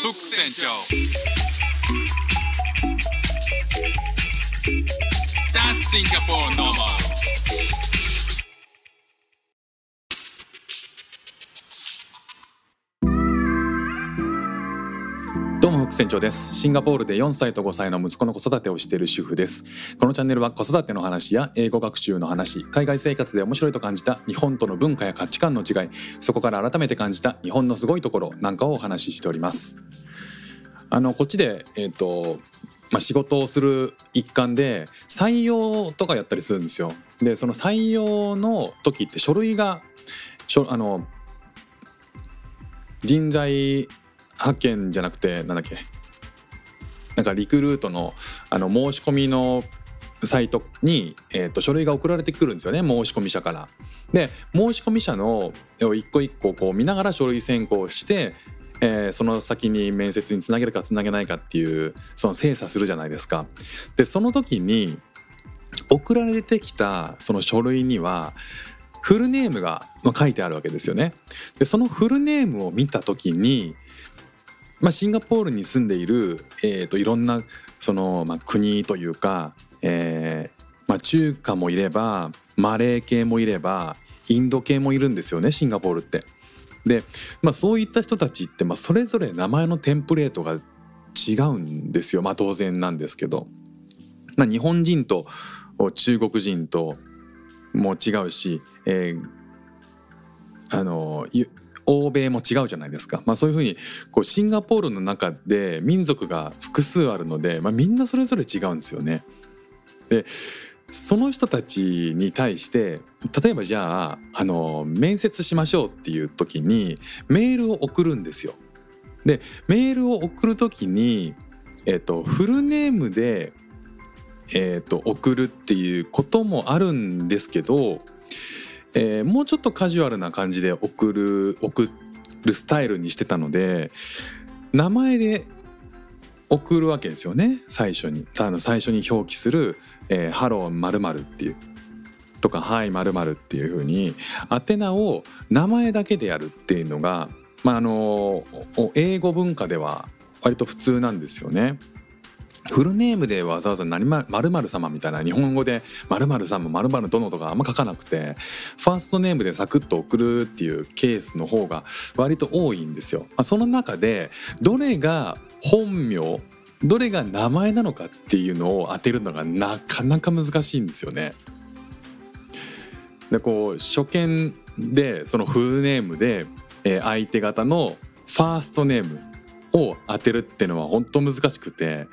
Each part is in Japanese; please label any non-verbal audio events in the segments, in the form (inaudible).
フック船長 That's Singapore normal 船長です。シンガポールで4歳と5歳の息子の子育てをしている主婦です。このチャンネルは子育ての話や英語学習の話海外生活で面白いと感じた日本との文化や価値観の違いそこから改めて感じた日本のすごいところなんかをお話ししております。あのこっちでえっ、とまあ、仕事をする一環で採用とかやったりするんですよ。でその採用の時って書類がしょあの人材派遣じゃなくてなんだっけ？なんかリクルートのあの申し込みのサイトに、えー、と書類が送られてくるんですよね申し込み者から。で申し込み者のを一個一個こう見ながら書類選考して、えーその先に面接につなげるかつなげないかっていうその精査するじゃないですか。でその時に送られてきたその書類にはフルネームが書いてあるわけですよね。でそのフルネームを見た時にまあ、シンガポールに住んでいる、えー、といろんなその、まあ、国というか、えーまあ、中華もいればマレー系もいればインド系もいるんですよねシンガポールって。で、まあ、そういった人たちって、まあ、それぞれ名前のテンプレートが違うんですよ、まあ、当然なんですけど、まあ、日本人と中国人とも違うし、えーあの欧米も違うじゃないですか、まあ、そういうふうにこうシンガポールの中で民族が複数あるので、まあ、みんなそれぞれ違うんですよね。でその人たちに対して例えばじゃああの面接しましょうっていう時にメールを送るんですよ。でメールを送る時に、えっとフルネームで、えっと送るっていうこともあるんですけどえーもうちょっとカジュアルな感じで送る送るスタイルにしてたので名前で送るわけですよね最初にあの最初に表記する「えーハローまるっていうとか「はいまるっていう風に宛名を名前だけでやるっていうのが、まあ、あの英語文化では割と普通なんですよね。フルネームでわざわざ何まるまる様みたいな日本語でまるまる様まるまる殿とかあんま書かなくてファーストネームでサクッと送るっていうケースの方が割と多いんですよ。まあその中でどれが本名どれが名前なのかっていうのを当てるのがなかなか難しいんですよね。でこう初見でそのフルネームで、えー相手方のファーストネームを当てるっていうのは本当難しくて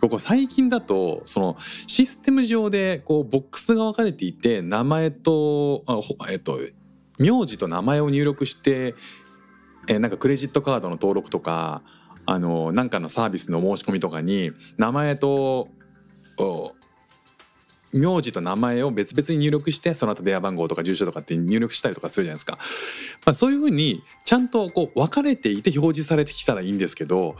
ここ最近だとそのシステム上でこうボックスが分かれていて名前とえっと名字と名前を入力して、えなんかクレジットカードの登録とかあのなんかのサービスの申し込みとかに名前と名字と名前を別々に入力してその後電話番号とか住所とかって入力したりとかするじゃないですか。まあ、そういうふうにちゃんとこう分かれていて表示されてきたらいいんですけど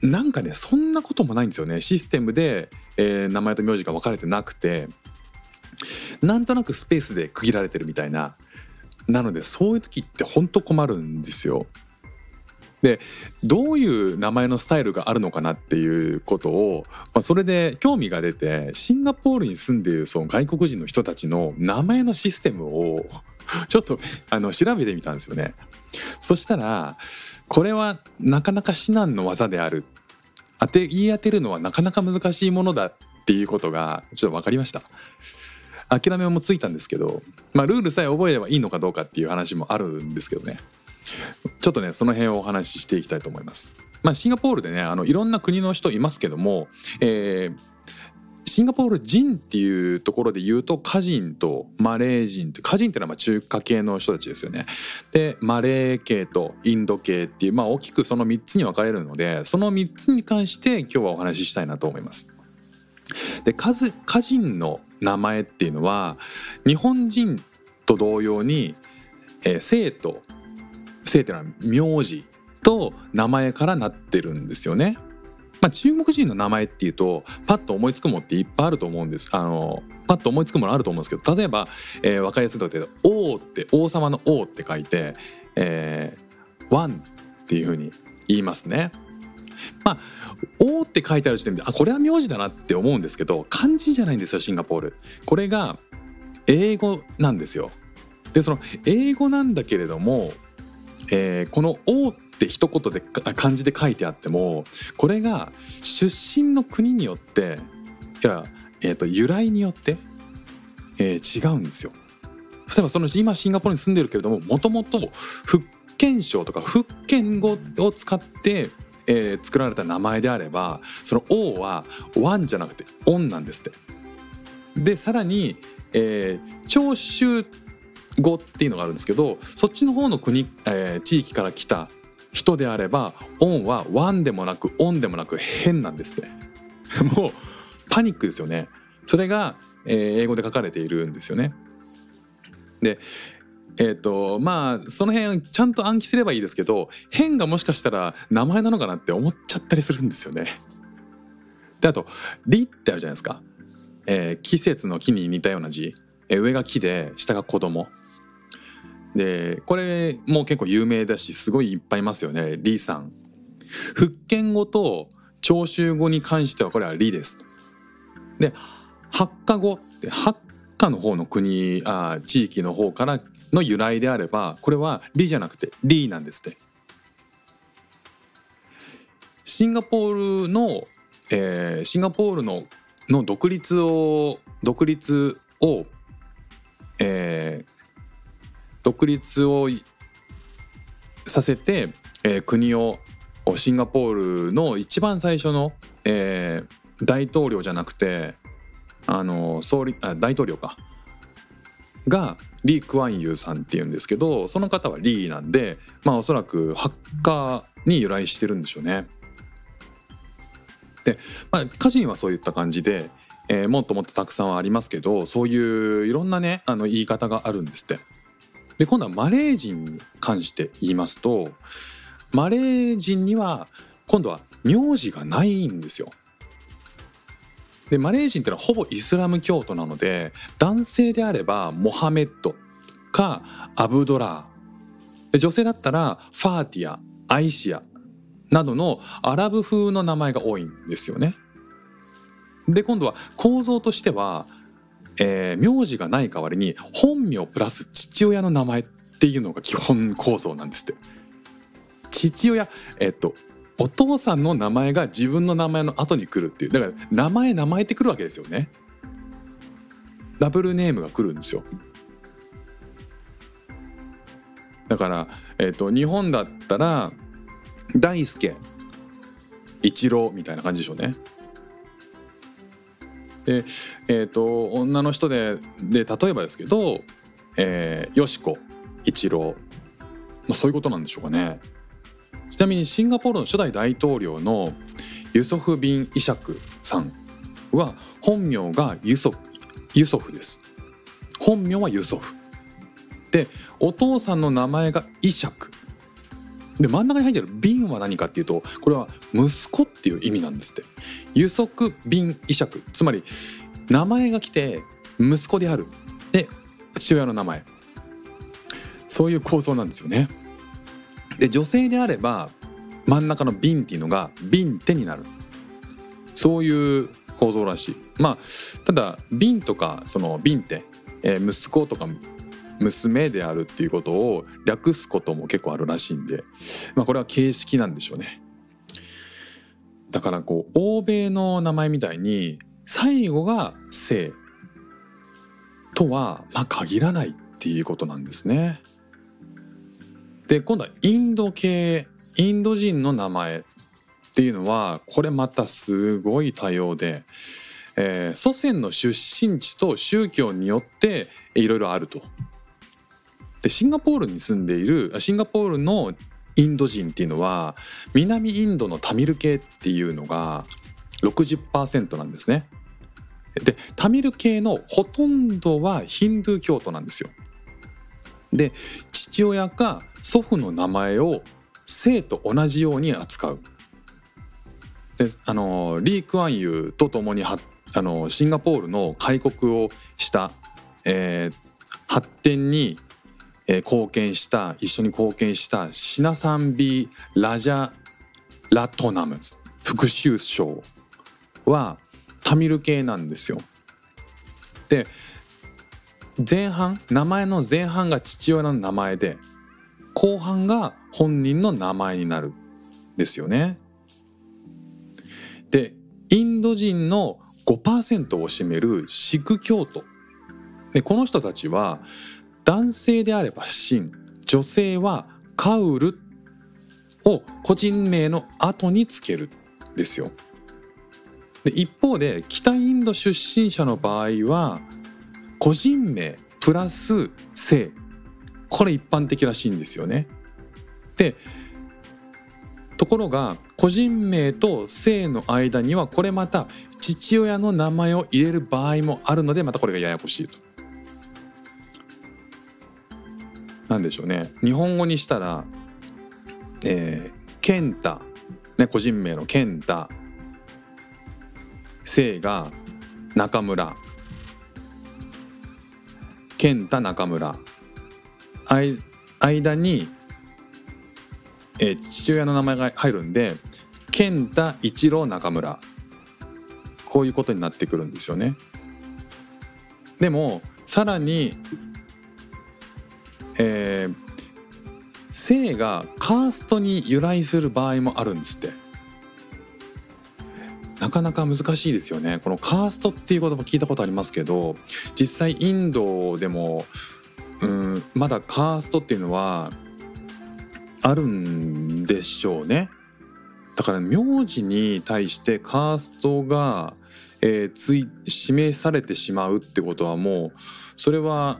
なんかねそんなこともないんですよねシステムで、えー名前と名字が分かれてなくてなんとなくスペースで区切られてるみたいななのでそういう時って本当困るんですよ。でどういう名前のスタイルがあるのかなっていうことを、まあ、それで興味が出てシンガポールに住んでいるその外国人の人たちの名前のシステムを (laughs) ちょっとあの調べてみたんですよね。そしたらこれはなかなか至難の技である当て言い当てるのはなかなか難しいものだっていうことがちょっと分かりました。諦めもついたんですけど、まあ、ルールさえ覚えればいいのかどうかっていう話もあるんですけどねちょっとねその辺をお話ししていきたいと思います。まあ、シンガポールでねあのいろんな国の人いますけども、えーシンガポール人っていうところで言うとカ人とマレー人ってカ人っていうのはまあ中華系の人たちですよね。でマレー系とインド系っていうまあ大きくその3つに分かれるのでその3つに関して今日はお話ししたいなと思います。でカズカ人の名前っていうのは日本人と同様に、えー姓と姓っていうのは名字と名前からなってるんですよね。まあ、中国人の名前っていうとパッと思いつくもっていっぱいあると思うんですあのパッと思いつくものあると思うんですけど例えば、えー、分かりやすいとで「王」って王様の「王」って書いて「えー、ワン」っていうふうに言いますね。まあ「王」って書いてある時点であこれは名字だなって思うんですけど漢字じゃないんですよシンガポール。これが英語なんですよ。でその英語なんだけれども、えーこの「王」って一言で漢字で書いてあってもこれが出身の国によっていや、えー、と由来によって、えー違うんですよ。例えばその今シンガポールに住んでるけれどももともと福建省とか福建語を使って、えー作られた名前であればその「王」は「ワン」じゃなくて「オン」なんですって。でさらに、えー長州語っていうのがあるんですけどそっちの方の国、えー地域から来た人であれば「オン」は「ワン」でもなく「オン」でもなく「変」なんですって。(laughs) もうパニックですよね。それが、えー英語で書かれているんですよね。でえっ、とまあその辺ちゃんと暗記すればいいですけど変がもしかしたら名前なのかなって思っちゃったりするんですよね。であと「り」ってあるじゃないですか。えー季節の木に似たような字、え上が木で下が子供。でこれも結構有名だしすごいいっぱいいますよね李さん。福建語と長州語に関してはこれは李です。で発火語って発火の方の国あ地域の方からの由来であればこれは李じゃなくて李なんですって。シンガポールの、えーシンガポールのの独立を独立を、えー独立をさせて、えー国をシンガポールの一番最初の、えー大統領じゃなくてあの総理あ大統領かがリー・クワンユーさんっていうんですけどその方はリーなんでまあおそらくハッカーに由来してるんでしょうね。で、まあ、歌人はそういった感じで、えーもっともっとたくさんはありますけどそういういろんなねあの言い方があるんですって。で今度はマレー人に関して言いますとマレー人には今度は名字がないんですよ。でマレー人ってのはほぼイスラム教徒なので男性であればモハメッドかアブドラー女性だったらファーティアアイシアなどのアラブ風の名前が多いんですよね。で今度は構造としては、えー名字がない代わりに本名プラス父親の名前っていうのが基本構造なんですって。父親えっとお父さんの名前が自分の名前の後に来るっていうだから名前名前ってくるわけですよね。ダブルネームが来るんですよ。だから、えっと日本だったら大輔一郎みたいな感じでしょうね。で、えー、と女の人でで例えばですけど、えー、よしこ一郎、まあ、そういうことなんでしょうかね。ちなみにシンガポールの初代大統領のユソフ・ビン・イシャクさんは本名がユソフユソフです。本名はユソフ。でお父さんの名前がイシャク。で真ん中に入ってる「ビン」は何かっていうとこれは息子っていう意味なんですって。ユソク・ビン・イシャクつまり名前が来て息子であるで父親の名前そういう構造なんですよね。で女性であれば真ん中の「ビン」っていうのが「ビンテ」になるそういう構造らしい。まあただ「ビン」とかその「ビンテ」えー息子とか娘であるっていうことを略すことも結構あるらしいんで、まあ、これは形式なんでしょうね。だからこう欧米の名前みたいに最後が「姓」とはまあ限らないっていうことなんですね。で今度はインド系インド人の名前っていうのはこれまたすごい多様で、えー祖先の出身地と宗教によっていろいろあると。でシンガポールに住んでいるシンガポールのインド人っていうのは南インドのタミル系っていうのが60%なんですね。でタミル系のほとんどはヒンドゥー教徒なんですよ。で父親か祖父の名前を姓と同じように扱う。であのリー・クアンユーと共にあのシンガポールの開国をした、えー発展に、えー貢献した一緒に貢献したシナサンビー・ラジャ・ラトナムズ副首相はタミル系なんですよ。で前半名前の前半が父親の名前で後半が本人の名前になるんですよね。でインド人の5%を占めるシク教徒でこの人たちは男性であればシン女性はカウルを個人名の後につけるんですよ。で一方で北インド出身者の場合は個人名プラス姓これ一般的らしいんですよね。でところが個人名と姓の間にはこれまた父親の名前を入れる場合もあるのでまたこれがややこしいと。なんでしょうね。日本語にしたら、えー、健太、ね、個人名の健太姓が中村。健太中村。間に、えー、父親の名前が入るんで健太一郎中村。こういうことになってくるんですよね。でもさらに性がカーストに由来する場合もあるんですって。なかなか難しいですよね。このカーストっていう言葉聞いたことありますけど実際インドでもうんまだカーストっていうのはあるんでしょうね。だから名字に対してカーストが、えー、つい示されてしまうってことはもうそれは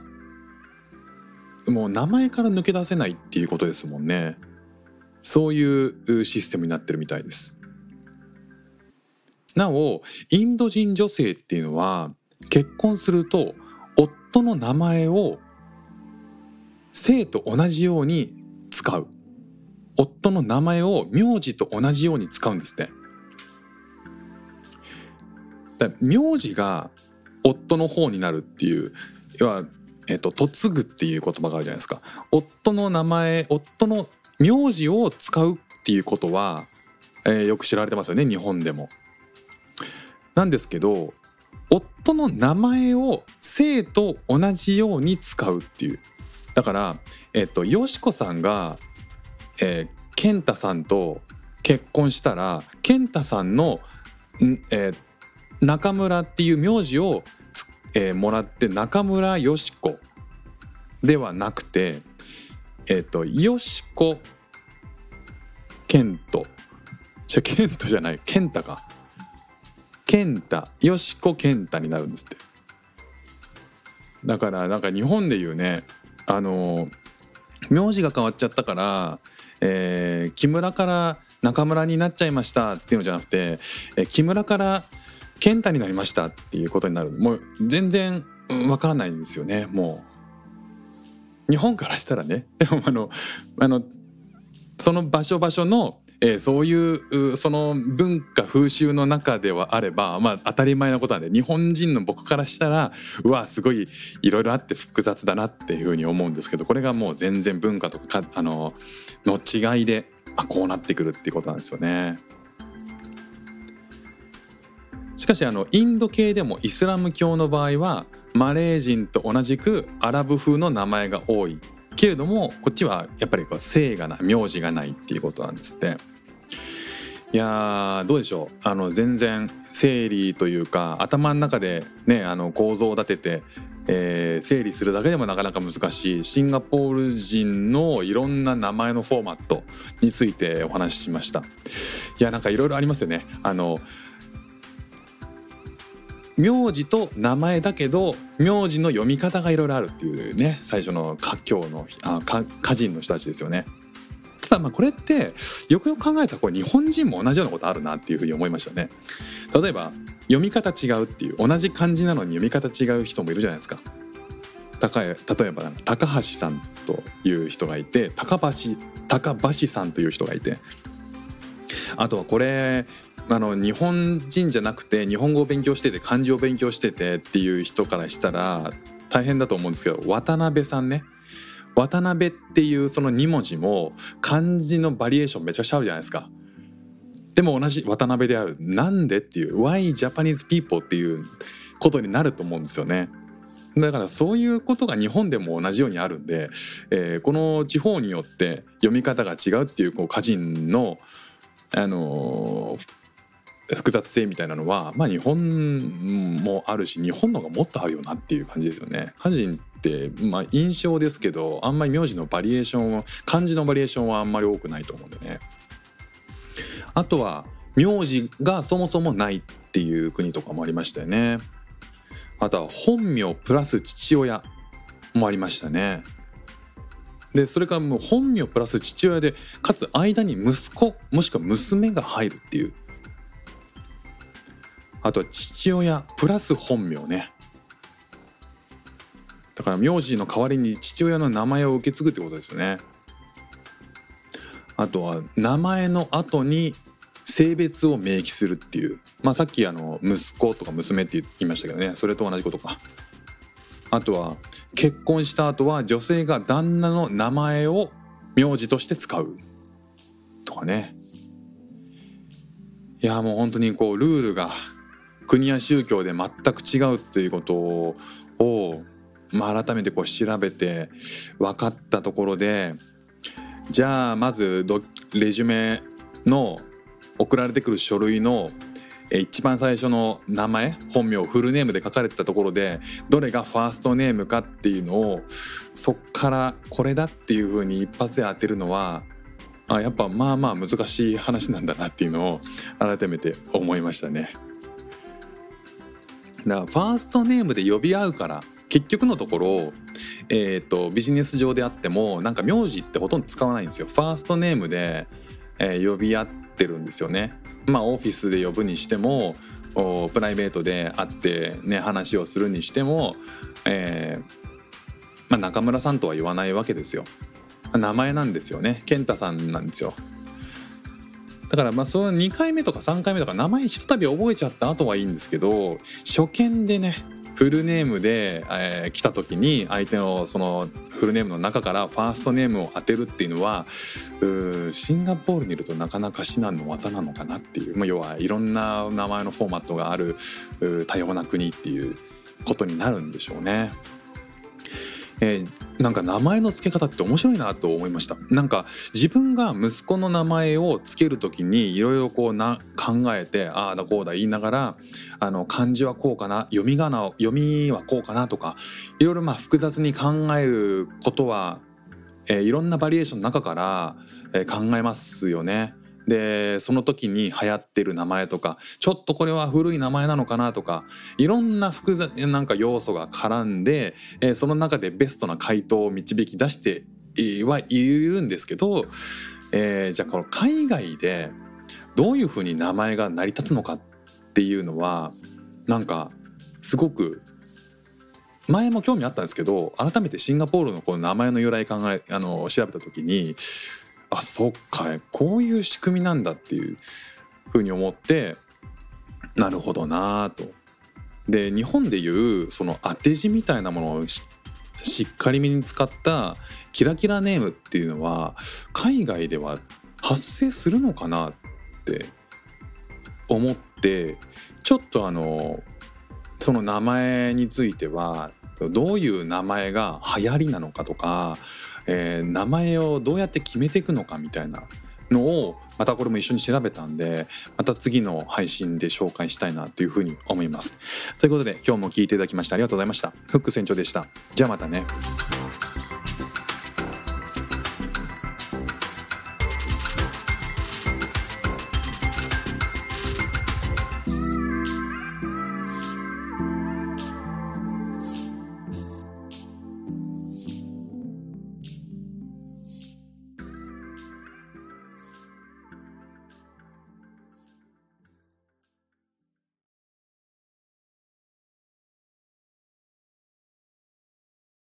もう名前から抜け出せないっていうことですもんね。そういうシステムになってるみたいです。なおインド人女性っていうのは結婚すると夫の名前を姓と同じように使う。夫の名前を名字と同じように使うんですね名字が夫の方になるっていう要はえっと、嫁ぐっていう言葉があるじゃないですか夫の名前夫の名字を使うっていうことは、えー、よく知られてますよね日本でも。なんですけど夫の名前を姓と同じように使うっていうだからえっとよしこさんが、えー、健太さんと結婚したら健太さんの、えー、中村っていう名字をえー、もらって中村よしこではなくてえっ、ー、とよしこ健人じゃ健人じゃない健太か。健太よしこ健太になるんですって。だからなんか日本でいうねあの名字が変わっちゃったから、えー、木村から中村になっちゃいましたっていうのじゃなくて、えー、木村から健太になりましたっていうことになる。もう全然わからないんですよね。もう日本からしたらね。(laughs) でもあのあのその場所場所の、えー、そういうその文化風習の中ではあればまあ当たり前のことなんで日本人の僕からしたらうわすごいいろいろあって複雑だなっていうふうに思うんですけどこれがもう全然文化とかあのの違いであこうなってくるっていうことなんですよね。しかしあのインド系でもイスラム教の場合はマレー人と同じくアラブ風の名前が多い。けれどもこっちはやっぱりこう姓がない名字がないっていうことなんですって。いやどうでしょう。あの全然整理というか頭の中でねあの構造を立てて、えー、整理するだけでもなかなか難しい。シンガポール人のいろんな名前のフォーマットについてお話ししました。いやなんかいろいろありますよね。あの名字と名前だけど名字の読み方がいろいろあるっていうね最初の家教のあ歌人の人たちですよね。ただまあこれってよくよく考えたらこれ日本人も同じようなことあるなっていうふうに思いましたね。例えば読み方違うっていう同じ漢字なのに読み方違う人もいるじゃないですか。高例えば高橋さんという人がいて高橋高橋さんという人がいてあとはこれあの日本人じゃなくて日本語を勉強してて漢字を勉強しててっていう人からしたら大変だと思うんですけど渡辺さんね渡辺っていうその2文字も漢字のバリエーションめちゃくちゃあるじゃないですか。でも同じ渡辺で会うなんでっていう Why Japanese people っていうことになると思うんですよね。だからそういうことが日本でも同じようにあるんで、えーこの地方によって読み方が違うっていうこう歌人の、あのー複雑性みたいなのは、まあ、日本もあるし日本の方がもっとあるよなっていう感じですよね。歌人って、まあ、印象ですけどあんまり名字のバリエーションは漢字のバリエーションはあんまり多くないと思うんでね。あとは名字がそもそもないっていう国とかもありましたよね。あとは本名プラス父親もありましたね。でそれからもう本名プラス父親でかつ間に息子もしくは娘が入るっていうあとは父親プラス本名ね。だから名字の代わりに父親の名前を受け継ぐってことですよね。あとは名前の後に性別を明記するっていう。まあさっきあの息子とか娘って言いましたけどね。それと同じことか。あとは結婚した後は女性が旦那の名前を名字として使う。とかね。いやもう本当にこうルールが国や宗教で全く違うっていうことを、まあ、改めてこう調べて分かったところでじゃあまずレジュメの送られてくる書類の一番最初の名前本名フルネームで書かれてたところでどれがファーストネームかっていうのをそっからこれだっていうふうに一発で当てるのはあやっぱまあまあ難しい話なんだなっていうのを改めて思いましたね。だからファーストネームで呼び合うから結局のところ、えー、とビジネス上であってもなんか名字ってほとんど使わないんですよ。ファーストネームで、えー呼び合ってるんですよね。まあオフィスで呼ぶにしてもプライベートで会ってね話をするにしても、えーまあ、中村さんとは言わないわけですよ。名前なんですよね健太さんなんですよだからまあその2回目とか3回目とか名前ひとたび覚えちゃった後はいいんですけど初見でねフルネームで、えー来た時に相手のそのフルネームの中からファーストネームを当てるっていうのはうシンガポールにいるとなかなか至難の技なのかなっていう、まあ、要はいろんな名前のフォーマットがある多様な国っていうことになるんでしょうね。えーなんか名前の付け方って面白いなと思いましたなんか自分が息子の名前を付ける時にいろいろこうな考えてああだこうだ言いながらあの漢字はこうかな読み仮名を読みはこうかなとかいろいろまあ複雑に考えることは、えーいろんなバリエーションの中から、えー考えますよね。でその時に流行ってる名前とかちょっとこれは古い名前なのかなとかいろんな複雑なんか要素が絡んで、えーその中でベストな回答を導き出してはいるんですけど、えーじゃあこの海外でどういうふうに名前が成り立つのかっていうのはなんかすごく前も興味あったんですけど改めてシンガポールのこの名前の由来考えあの調べた時にあそっかこういう仕組みなんだっていうふうに思ってなるほどなぁと。で日本でいうその当て字みたいなものをししっかりめに使ったキラキラネームっていうのは海外では発生するのかなって思ってちょっとあのその名前についてはどういう名前が流行りなのかとか、えー名前をどうやって決めていくのかみたいなのをまたこれも一緒に調べたんでまた次の配信で紹介したいなというふうに思います。ということで今日も聞いていただきましてありがとうございました。フック船長でした。じゃあまたね。